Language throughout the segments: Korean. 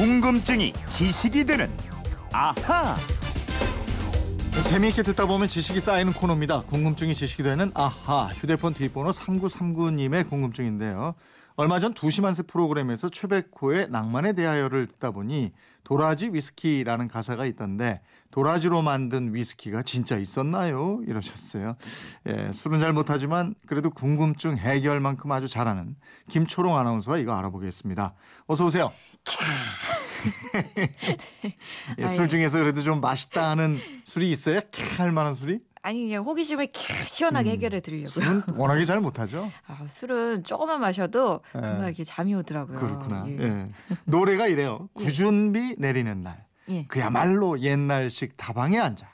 궁금증이 지식이 되는 아하. 재미있게 듣다 보면 지식이 쌓이는 코너입니다. 궁금증이 지식이 되는 아하 휴대폰 뒷번호 3939님의 궁금증인데요. 얼마 전 두시만세 프로그램에서 최백호의 낭만에 대하여를 듣다 보니 도라지 위스키라는 가사가 있던데 도라지로 만든 위스키가 진짜 있었나요? 이러셨어요. 예, 술은 잘 못하지만 그래도 궁금증 해결만큼 아주 잘하는 김초롱 아나운서와 이거 알아보겠습니다. 어서 오세요. 예, 술 중에서 그래도 좀 맛있다 하는 술이 있어요? 캬할 만한 술이? 아니 그냥 호기심을 캬 시원하게 해결해 드리려고요. 술은 워낙에 잘 못하죠. 아, 술은 조금만 마셔도 예. 금방 이렇게 잠이 오더라고요. 그렇구나. 예. 예. 노래가 이래요. 구준비 내리는 날. 예. 그야말로 옛날식 다방에 앉아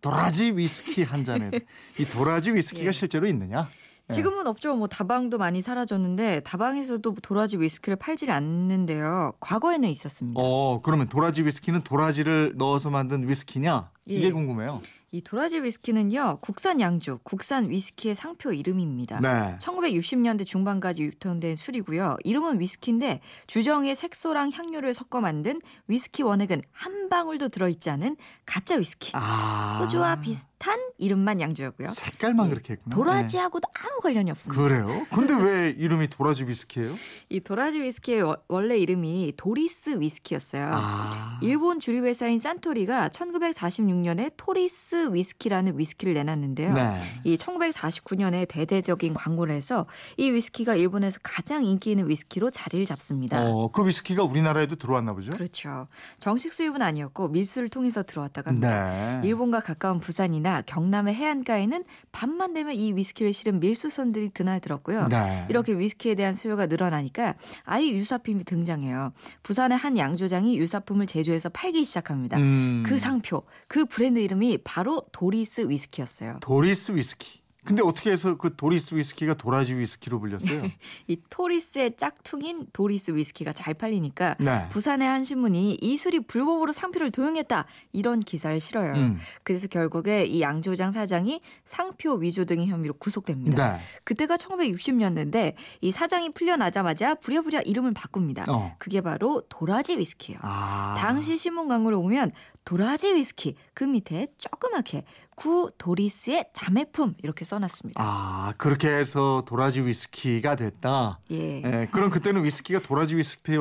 도라지 위스키 한 잔에 이 도라지 위스키가 예. 실제로 있느냐? 예. 지금은 없죠. 뭐 다방도 많이 사라졌는데 다방에서도 도라지 위스키를 팔질 않는데요. 과거에는 있었습니다. 어 그러면 도라지 위스키는 도라지를 넣어서 만든 위스키냐? 이게 예. 궁금해요. 이 도라지 위스키는요. 국산 양주, 국산 위스키의 상표 이름입니다. 네. 1960년대 중반까지 유통된 술이고요. 이름은 위스키인데 주정의 색소랑 향료를 섞어 만든 위스키 원액은 한 방울도 들어있지 않은 가짜 위스키. 아 소주와 비슷한 이름만 양주였고요. 색깔만 그렇게 했구나. 도라지하고도 아무 관련이 네. 없습니다. 그래요? 근데 왜 이름이 도라지 위스키예요? 이 도라지 위스키의 워- 원래 이름이 도리스 위스키였어요. 아 일본 주류 회사인 산토리가 1946 년에 토리스 위스키라는 위스키를 내놨는데요. 네. 이 1949년에 대대적인 광고를 해서 이 위스키가 일본에서 가장 인기 있는 위스키로 자리를 잡습니다. 어, 그 위스키가 우리나라에도 들어왔나 보죠? 그렇죠. 정식 수입은 아니었고 밀수를 통해서 들어왔다고 합니다. 네. 일본과 가까운 부산이나 경남의 해안가에는 밤만 되면 이 위스키를 실은 밀수선들이 드나들었고요. 네. 이렇게 위스키에 대한 수요가 늘어나니까 아예 유사품이 등장해요. 부산의 한 양조장이 유사품을 제조해서 팔기 시작합니다. 음, 그 상표, 그 브랜드 이름이 바로 도리스 위스키였어요. 도리스 위스키. 근데 어떻게 해서 그 도리스 위스키가 도라지 위스키로 불렸어요? 이 토리스의 짝퉁인 도리스 위스키가 잘 팔리니까 네. 부산의 한 신문이 이 술이 불법으로 상표를 도용했다 이런 기사를 실어요. 음. 그래서 결국에 이 양조장 사장이 상표 위조 등의 혐의로 구속됩니다. 네. 그때가 1960년대인데 이 사장이 풀려나자마자 부랴부랴 이름을 바꿉니다. 어. 그게 바로 도라지 위스키예요. 아. 당시 신문 광고를 보면 도라지 위스키 그 밑에 조그맣게 구 도리스의 자매품 이렇게 써놨습니다. 아, 그렇게 해서 도라지 위스키가 됐다. 예. 예, 그럼 그때는 위스키가 도라지 위스키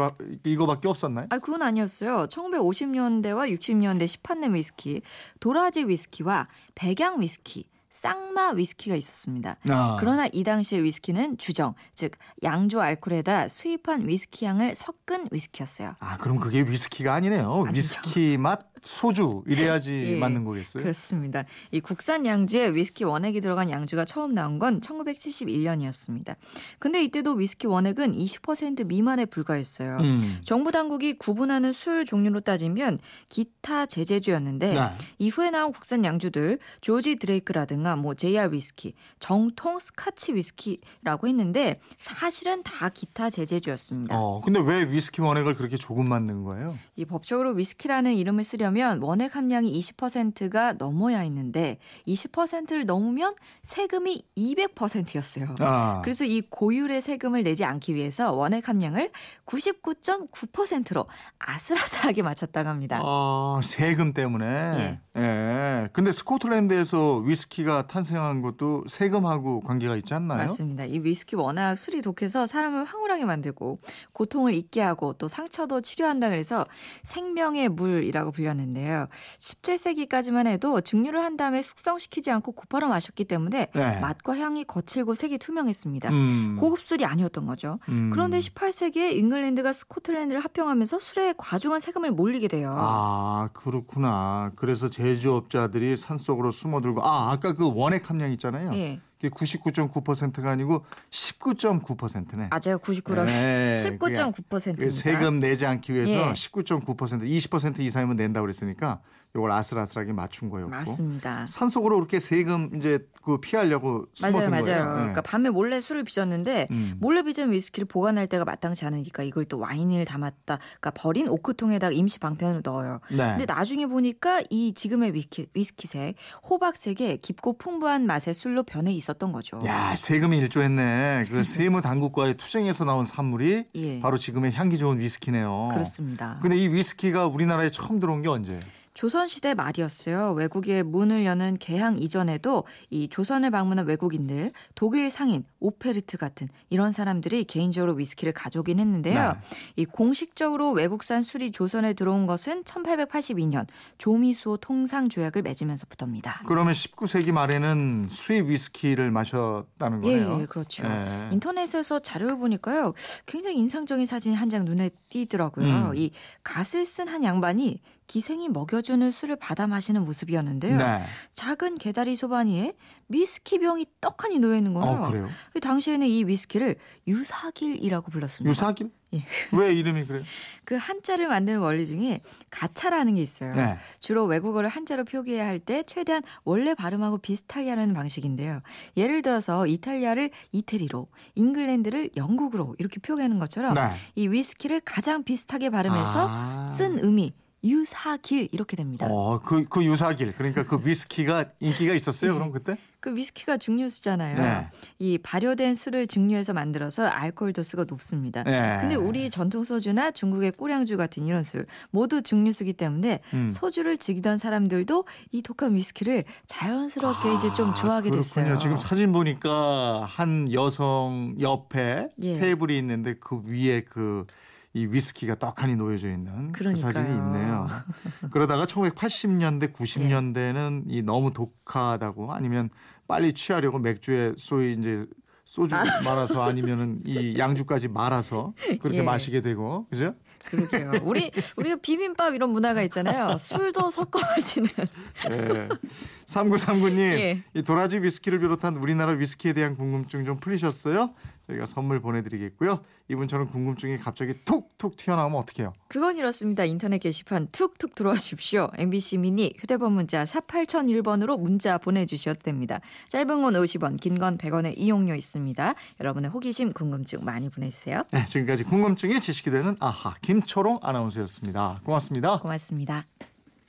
이거밖에 없었나요? 아, 그건 아니었어요. 1950년대와 60년대 시판된 위스키, 도라지 위스키와 백양 위스키, 쌍마 위스키가 있었습니다. 아. 그러나 이 당시의 위스키는 주정, 즉 양조 알코올에다 수입한 위스키 향을 섞은 위스키였어요. 아, 그럼 그게 위스키가 아니네요. 아니죠. 위스키 맛 소주 이래야지 예, 맞는 거겠어요? 그렇습니다. 이 국산 양주에 위스키 원액이 들어간 양주가 처음 나온 건 1971년이었습니다. 근데 이때도 위스키 원액은 20% 미만에 불과했어요. 음. 정부 당국이 구분하는 술 종류로 따지면 기타 제재주였는데 네. 이후에 나온 국산 양주들 조지 드레이크라든가 뭐 JR 위스키, 정통 스카치 위스키라고 했는데 사실은 다 기타 제재주였습니다. 어, 근데 왜 위스키 원액을 그렇게 조금만 넣은 거예요? 이 법적으로 위스키라는 이름을 쓰려 면 원액 함량이 20%가 넘어야 했는데 20%를 넘으면 세금이 200%였어요. 아. 그래서 이 고율의 세금을 내지 않기 위해서 원액 함량을 99.9%로 아슬아슬하게 맞췄다고 합니다. 아, 세금 때문에. 예. 근데 스코틀랜드에서 위스키가 탄생한 것도 세금하고 관계가 있지 않나요? 맞습니다. 이 위스키 워낙 술이 독해서 사람을 황홀하게 만들고 고통을 잊게 하고 또 상처도 치료한다 그래서 생명의 물이라고 불렸는데 요. 17세기까지만 해도 증류를 한 다음에 숙성시키지 않고 곧바로 마셨기 때문에 네. 맛과 향이 거칠고 색이 투명했습니다. 음. 고급 술이 아니었던 거죠. 음. 그런데 18세기에 잉글랜드가 스코틀랜드를 합병하면서 술에 과중한 세금을 몰리게 돼요. 아, 그렇구나. 그래서 제조업자들이 산속으로 숨어들고 아, 아까 그 원액 함량 있잖아요. 예. 그게 99.9%가 아니고 19.9%네. 맞아요. 99라고. 네, 19.9%입니다. 그 세금 내지 않기 위해서 예. 19.9% 20% 이상이면 낸다고 그랬으니까 이걸 아슬아슬하게 맞춘 거였고 맞습니다. 산속으로 그렇게 세금 이제 그 피하려고 맞아요, 맞아요. 거예요. 예. 그러니까 밤에 몰래 술을 빚었는데 음. 몰래 빚은 위스키를 보관할 때가 마땅치 않으니까 이걸 또 와인을 담았다. 그러니까 버린 오크통에다가 임시 방편으로 넣어요. 네. 근데 나중에 보니까 이 지금의 위스키, 위스키색 호박색의 깊고 풍부한 맛의 술로 변해 있었던 거죠. 야 세금이 일조했네. 그 세무 당국과의 투쟁에서 나온 산물이 예. 바로 지금의 향기 좋은 위스키네요. 그렇습니다. 근데 이 위스키가 우리나라에 처음 들어온 게 언제? 조선시대 말이었어요. 외국의 문을 여는 개항 이전에도 이 조선을 방문한 외국인들, 독일 상인, 오페르트 같은 이런 사람들이 개인적으로 위스키를 가져오긴 했는데요. 네. 이 공식적으로 외국산 술이 조선에 들어온 것은 1882년 조미수호 통상 조약을 맺으면서부터입니다. 그러면 19세기 말에는 수입 위스키를 마셨다는 예, 거네요. 예, 그렇죠. 예. 인터넷에서 자료를 보니까요, 굉장히 인상적인 사진이 한 장 눈에 띄더라고요. 음. 이 갓을 쓴 한 양반이 기생이 먹여주는 술을 받아 마시는 모습이었는데요. 네. 작은 개다리 소바니에 위스키 병이 떡하니 놓여 있는 거예요. 어 그래요. 그 당시에는 이 위스키를 유사길이라고 불렀습니다. 유사길? 예. 왜 이름이 그래요? 그 한자를 만드는 원리 중에 가차라는 게 있어요. 네. 주로 외국어를 한자로 표기해야 할 때 최대한 원래 발음하고 비슷하게 하는 방식인데요. 예를 들어서 이탈리아를 이태리로, 잉글랜드를 영국으로 이렇게 표기하는 것처럼 네. 이 위스키를 가장 비슷하게 발음해서 아. 쓴 음이 유사길 이렇게 됩니다. 어, 그, 그 유사길. 그러니까 그 위스키가 인기가 있었어요, 그럼 그때? 그 위스키가 증류수잖아요. 네. 이 발효된 술을 증류해서 만들어서 알코올 도수가 높습니다. 네. 근데 우리 전통 소주나 중국의 꼬량주 같은 이런 술 모두 증류수기 때문에 음. 소주를 즐기던 사람들도 이 독한 위스키를 자연스럽게 이제 좀 좋아하게 아, 그렇군요. 됐어요. 지금 사진 보니까 한 여성 옆에 예. 테이블이 있는데 그 위에 그 이 위스키가 떡하니 놓여져 있는 그. 사진이 있네요. 그러다가 1980년대, 90년대는 이 너무 독하다고 아니면 빨리 취하려고 맥주에 소위 이제 소주 말아서 아니면은 이 양주까지 말아서 그렇게 예. 마시게 되고 그죠? 그러게요. 우리 우리가 비빔밥 이런 문화가 있잖아요. 술도 섞어 마시는. 예. 3939님, 예. 이 도라지 위스키를 비롯한 우리나라 위스키에 대한 궁금증 좀 풀리셨어요? 저희가 선물 보내드리겠고요. 이분처럼 궁금증이 갑자기 툭툭 튀어나오면 어떡해요? 그건 이렇습니다. 인터넷 게시판 툭툭 들어와 주십시오. MBC 미니 휴대폰 문자 샵 8001번으로 문자 보내주셔도 됩니다. 짧은 건 50원, 긴 건 100원의 이용료 있습니다. 여러분의 호기심, 궁금증 많이 보내주세요. 네, 지금까지 궁금증이 지식이 되는 아하 김초롱 아나운서였습니다. 고맙습니다. 고맙습니다.